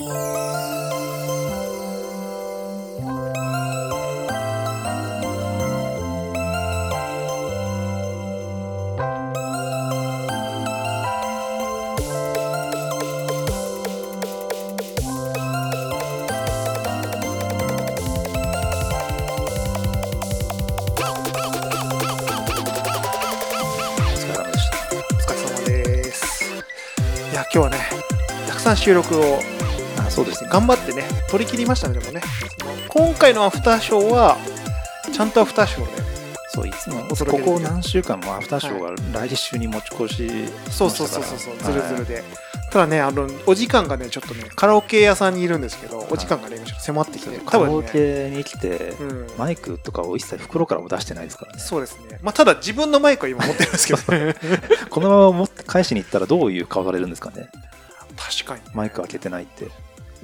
今日はね、たくさん収録をそうですね。頑張ってね、取り切りましたね、でもね。今回のアフターショーは、ちゃんとアフターショーで、そういつもここ何週間もアフターショーが来週に持ち越しそうそうそうそうそう、はいずるずるで。ただね、あの、お時間がね、ちょっとね、カラオケ屋さんにいるんですけど、お時間がね、今ちょっと迫ってきて、カラオケに来て、うん、マイクとかを一切袋からも出してないですからね。そうですね。まあ、ただ自分のマイクは今持ってるんですけどね。このまま持って返しに行ったらどういう顔されるんですかね。確かに。マイク開けてないって。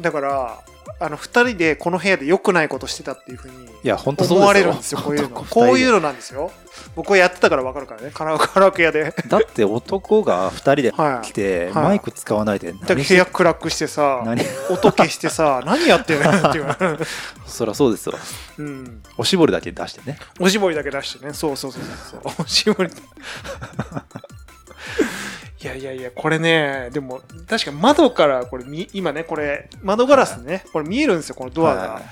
だから、あの、二人でこの部屋で良くないことしてたっていうふうにいや、本当そう。思われるんですよ、こういうの。こういうのなんですよ。僕はやってたから分かるからね、カラオカラオケ屋で。だって男が2人ではい来て、はいマイク使わないで部屋暗くしてさ、何？音消してさ、何やってんのっていう。そりゃそうですよ。うん。おしぼりだけ出してね。おしぼりだけ出してね。そうそうそうそう。おしぼり。いやいやいや、これね、でも、確か窓から、これみ、今ね、これ、窓ガラスね、これ見えるんですよ、このドアが。はい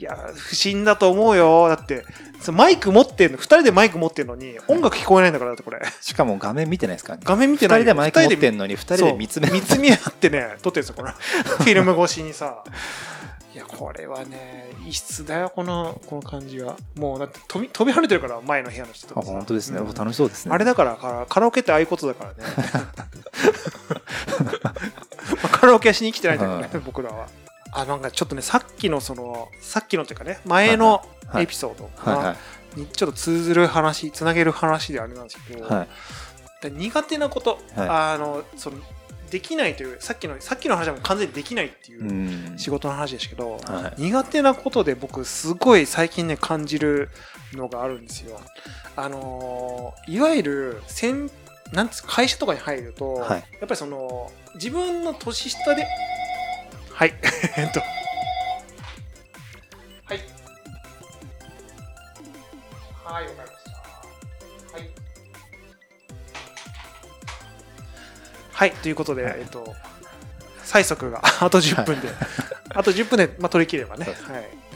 いや、不審だと思うよ。だって、そのマイク持ってんの、二人でマイク持ってんのに、音楽聞こえないんだから、だってこれ。しかも画面見てないですからね。画面見てない2人でマイク持ってんののに2人で見つめ見つめ合ってね、撮ってるんですよ、この フィルム越しにさ。いや、これはね、異質だよ、この、この感じは。もう、だって飛び、飛び跳ねてるから、前の部屋の人とあかさ本当ですね。うん楽しそうですね。あれだからカラ、カラオケってああいうことだからね。まあカラオケはしに来てないんだけどね、はい僕らは。あ、なんかちょっとね、さっきのその、さっきのっていうかね、前のはいエピソード。にちょっと通ずる話、つなげる話であれなんですけど、はい。で苦手なこと、はいあのそのできないというさっきのさっきの話はもう完全にできないっていううん。仕事の話ですけど、はい。苦手なことで僕すごい最近ね感じるのがあるんですよ。あのーいわゆる先なんつう会社とかに入ると、はい。やっぱりその自分の年下ではい。えっとはいということで、はいえっと催促が あと10分で、あと10分で、まあ、取り切ればね、はい、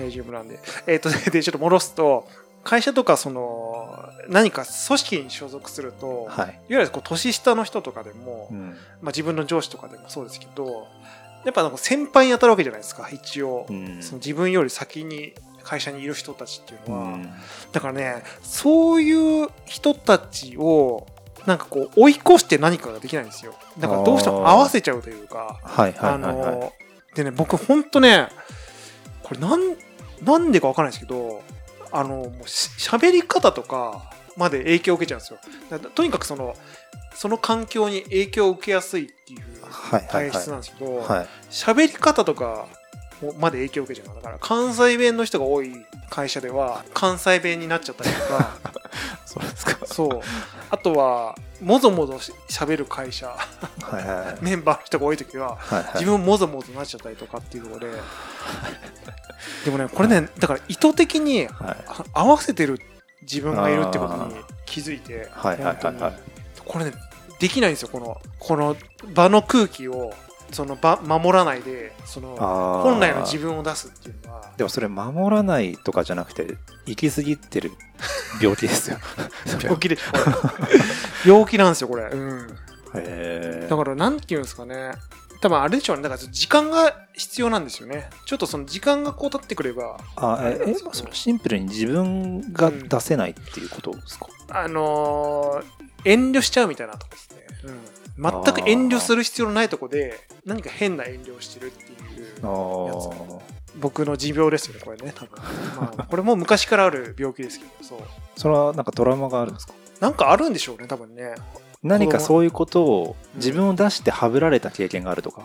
大丈夫なんで。えっ、と、で、ちょっと戻すと、会社とか、その、何か組織に所属すると、い、わはい。ゆるこう年下の人とかでも、うんまあ、自分の上司とかでもそうですけど、やっぱなんか先輩に当たるわけじゃないですか、一応。うんその自分より先に会社にいる人たちっていうのは。うんだからね、そういう人たちを、なんかこう、追い越して何かができないんですよ。だからどうしても合わせちゃうというか、はいはいあ。のでね僕ほんとねこれなんなんでかわからないですけどあのもうし喋り方とかまで影響を受けちゃうんですよだとにかくそのその環境に影響を受けやすいっていう体はい質なんですけどはい。喋り方とかまで影響を受けちゃうだから関西弁の人が多い会社では関西弁になっちゃったりとか そうですか。そう。あとはもぞもぞし喋る会社。はいはいはい。メンバーの人が多い時ははいはい。自分ももぞもぞなっちゃったりとかっていうところで。でもねこれねだから意図的に合わせてる自分がいるってことに気づいてはいはいはい本当に。はいこれねできないんですよこのこの場の空気をその場守らないでその本来の自分を出すっていうのは。でもそれ守らないとかじゃなくて行き過ぎてる病気ですよ。病気で病気なんですよこれ。うん。へだからなんていうんですかね。多分あれでしょうね。だから時間が必要なんですよね。ちょっとその時間がこう経ってくれば。あええそれシンプルに自分が出せないっていうことですか、あのー遠慮しちゃうみたいなとこですね、うん、全く遠慮する必要のないとこで何か変な遠慮をしてるっていうああ僕の持病ですよねこれね多分、まあ、これも昔からある病気ですけどそう。それはなんかトラウマがあるんですか？なんかあるんでしょうね多分ね。何かそういうことをうん。自分を出してはぶられた経験があるとか、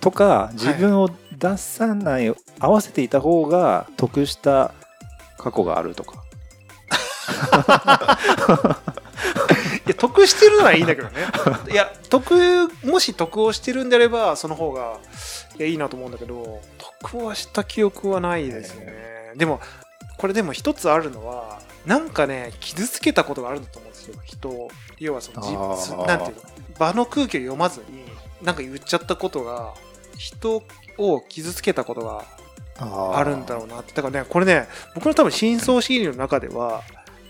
とか自分を出さない、合わせていた方が得した過去があるとか や得してるのはいいんだけどね。いや得もし得をしてるんであればその方がいやいいなと思うんだけど得はした記憶はないですね、でもこれでも一つあるのはなんかね傷つけたことがあるんだと思うんですよ。人を要はそのなんていうの場の空気を読まずになんか言っちゃったことが人を傷つけたことがああるんだろうなって。だからねこれね僕の多分深層心理の中では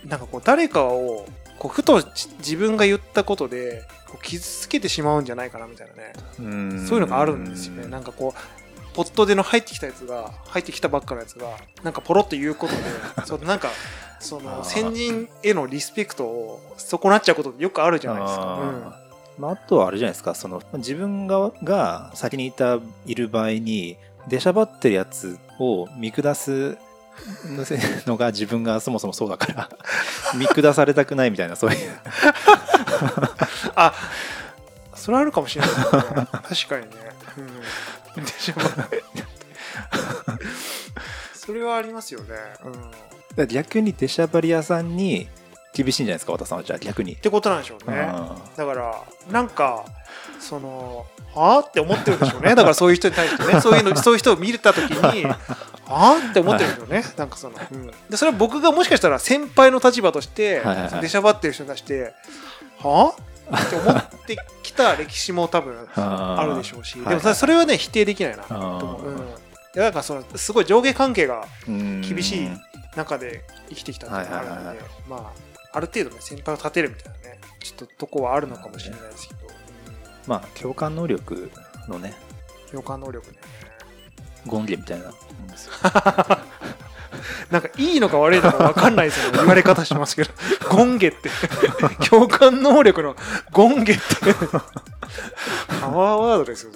なんかこう誰かをこうふとじ自分が言ったことでこう傷つけてしまうんじゃないかなみたいなね。うん。そういうのがあるんですよね。なんかこうポットでの入ってきたやつが入ってきたばっかのやつがなんかポロッと言うことで そのなんかその先人へのリスペクトを損なっちゃうことってよくあるじゃないですか。まあ、あとはあれじゃないですか。その自分がが先にいたいる場合に出しゃばってるやつを見下すのが自分がそもそもそうだから 見下されたくないみたいなそういう。あそれはあるかもしれない。ね確かにね、うん、それはありますよね、うん、逆に出しゃばり屋さんに厳しいんじゃないですか和田さんは。じゃあ逆に、てことなんでしょうね。あだからなんかそのはあって思ってるんでしょうね。だからそういう人に対してね。そういうのそういう人を見れた時にはあって思ってるんでしょうねなんかその、うん。でそれは僕がもしかしたら先輩の立場として、はいはいはい。その出しゃばってる人に対してはあ？って思ってきた歴史も多分 ああるでしょうし、はいでもそれはね否定できないなと思う、うん、いやなんかそのすごい上下関係が厳厳しい中で生きてきたっていうのがあるので、はいはいはいまあある程度ね先輩を立てるみたいなねちょっととこはあるのかもしれないですけど、まあ共感能力のね。うん、共感能力ね権限みたいな なんかいいのか悪いのか分かんないですよね。言われ方しますけど。権下って。共感能力の権下って。パワーワードですよ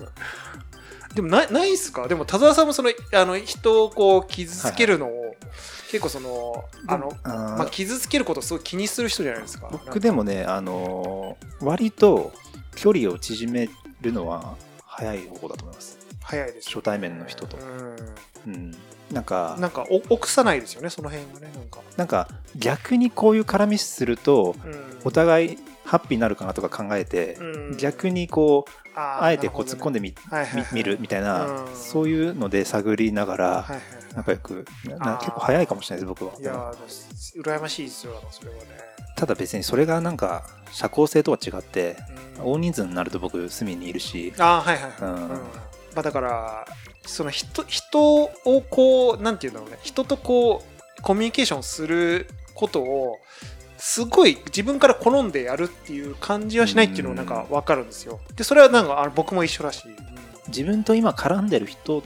でもないないっすか？でも田沢さんもそのあの人をこう傷つけるのを、結構そのあのまあ、傷つけることをすごい気にする人じゃないですか。僕でもねあのー割と距離を縮めるのは早い方法だと思います早いです初対面の人と、ううん、なんかん。なんかお臆さないですよね、その辺はね。なんか。なんか逆にこういう絡みするとうん。お互いハッピーになるかなとか考えて、うん。逆にこうあえてこう突っ込んでみ,、はいはいはい。み見るみたいな、うん。そういうので探りながらはいはいはい。仲良くななあー。結構早いかもしれないです僕は。いやー、羨ましいですよ、それはね。ただ別にそれがなんか社交性とは違ってうん。大人数になると僕隅にいるし。あーはいはいはい。うん。うんまあ、だから、その人人をこう、なんていうんだろうね、人とこう、コミュニケーションすることを、すごい自分から好んでやるっていう感じはしないっていうのがなんか分かるんですよ。で、それはなんかあの僕も一緒だし。自分と今絡んでる人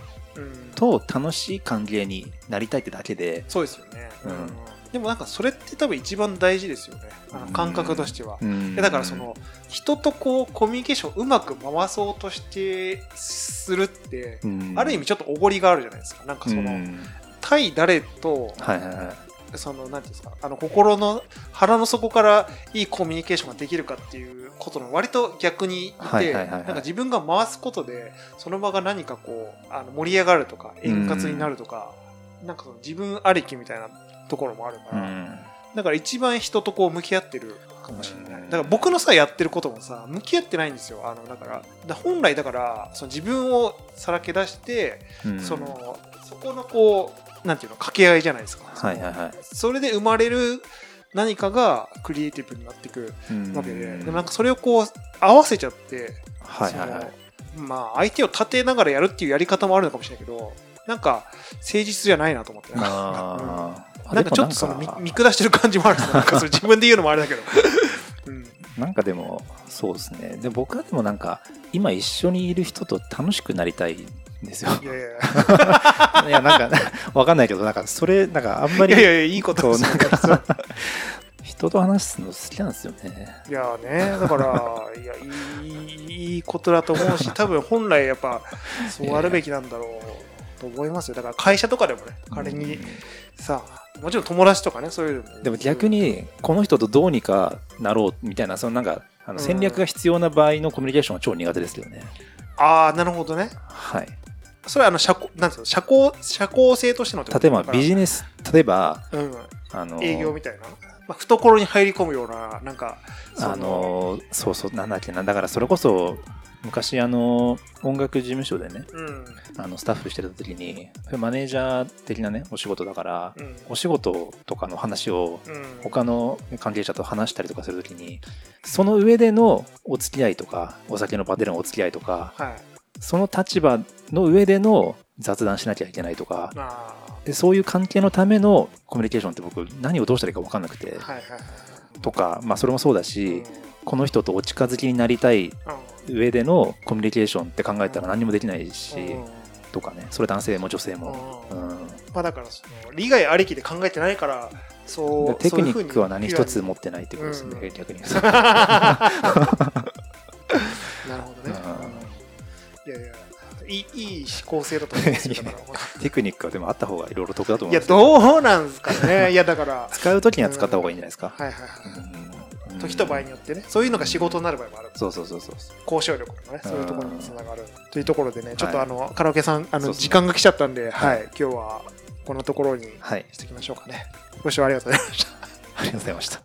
と楽しい関係になりたいってだけで、そうですよね、うんでもなんかそれって多分一番大事ですよね。あの感覚としては、だからその人とこうコミュニケーションをうまく回そうとしてするって、うん。ある意味ちょっとおごりがあるじゃないですか。なんかその、うん。対誰とはいはいはい。そのなんていうんですかあの心の腹の底からいいコミュニケーションができるかっていうことの割と逆にいて、なんか自分が回すことでその場が何かこうあの盛り上がるとか円滑になるとか、なんかその自分ありきみたいなところもあるから、うん。だから一番人とこう向き合ってるかもしれない。うん。だから僕のさやってることもさ向き合ってないんですよ。あのだから本来だからその自分をさらけ出して、うん。そのそこのこうなんていうの掛け合いじゃないですか。はいはいはい。それで生まれる何かがクリエイティブになっていくうん。わけで、でもなんかそれをこう合わせちゃって、はいはいはい。まあ相手を立てながらやるっていうやり方もあるのかもしれないけど、なんか誠実じゃないなと思って。あーなんかちょっとその見見下してる感じもあるなんかそれ自分で言うのもあれだけど。うん。なんかでもそうですね。で僕はでもなんか今一緒にいる人と楽しくなりたいんですよ。いやいやいや。なんかわかんないけどなんかそれなんかあんまりいやいやいやいいことなんか人と話すの好きなんですよね。いやねだからいやいいことだと思うし 多分本来やっぱそうあるべきなんだろうと思いますよ。だから会社とかでもね仮にさもちろん友達とかねそういうのでも逆にこの人とどうにかなろうみたいなそのなんかあのうん戦略が必要な場合のコミュニケーションは超苦手ですけどね、ああなるほどね。はいそれはあの社交なんですか社交社交性としてのってこと？例えばビジネス例えばうんあの営業みたいな、まあ、懐に入り込むようななんかそあのそうそうなんだっけな。だからそれこそ昔あの音楽事務所でねうん。あのスタッフしてた時にマネージャー的なねお仕事だからうん。お仕事とかの話をうん。他の関係者と話したりとかするときにその上でのお付き合いとかお酒の場でのお付き合いとかはいその立場の上での雑談しなきゃいけないとか。あでそういう関係のためのコミュニケーションって僕何をどうしたらいいか分かんなくて。ーはいはいはい。とかまあそれもそうだうん。しこの人とお近づきになりたい上でのコミュニケーションって考えたら何もできないしうん。とかね。それ男性も女性も。うん。うん。まあだからその利害ありきで考えてないからそうテクニックは何一つ持ってないってことですね、逆に。いいいい構成だと思うんですテクニックはでもあった方がいろいろ得だと思いやうんですよ。どうなんですかね。いやだから。使う時には使った方がいいんじゃないですか。はいはいはい。うん時と場合によってねそういうのが仕事になる場合もあるそうそうそうそう。交渉力とかねそういうところにつながるというところでねちょっとはい。あのカラオケさんあの時間が来ちゃったんでははい。い今日はこんなところにはい。しておきましょうかね。ご視聴ありがとうございました。ありがとうございました。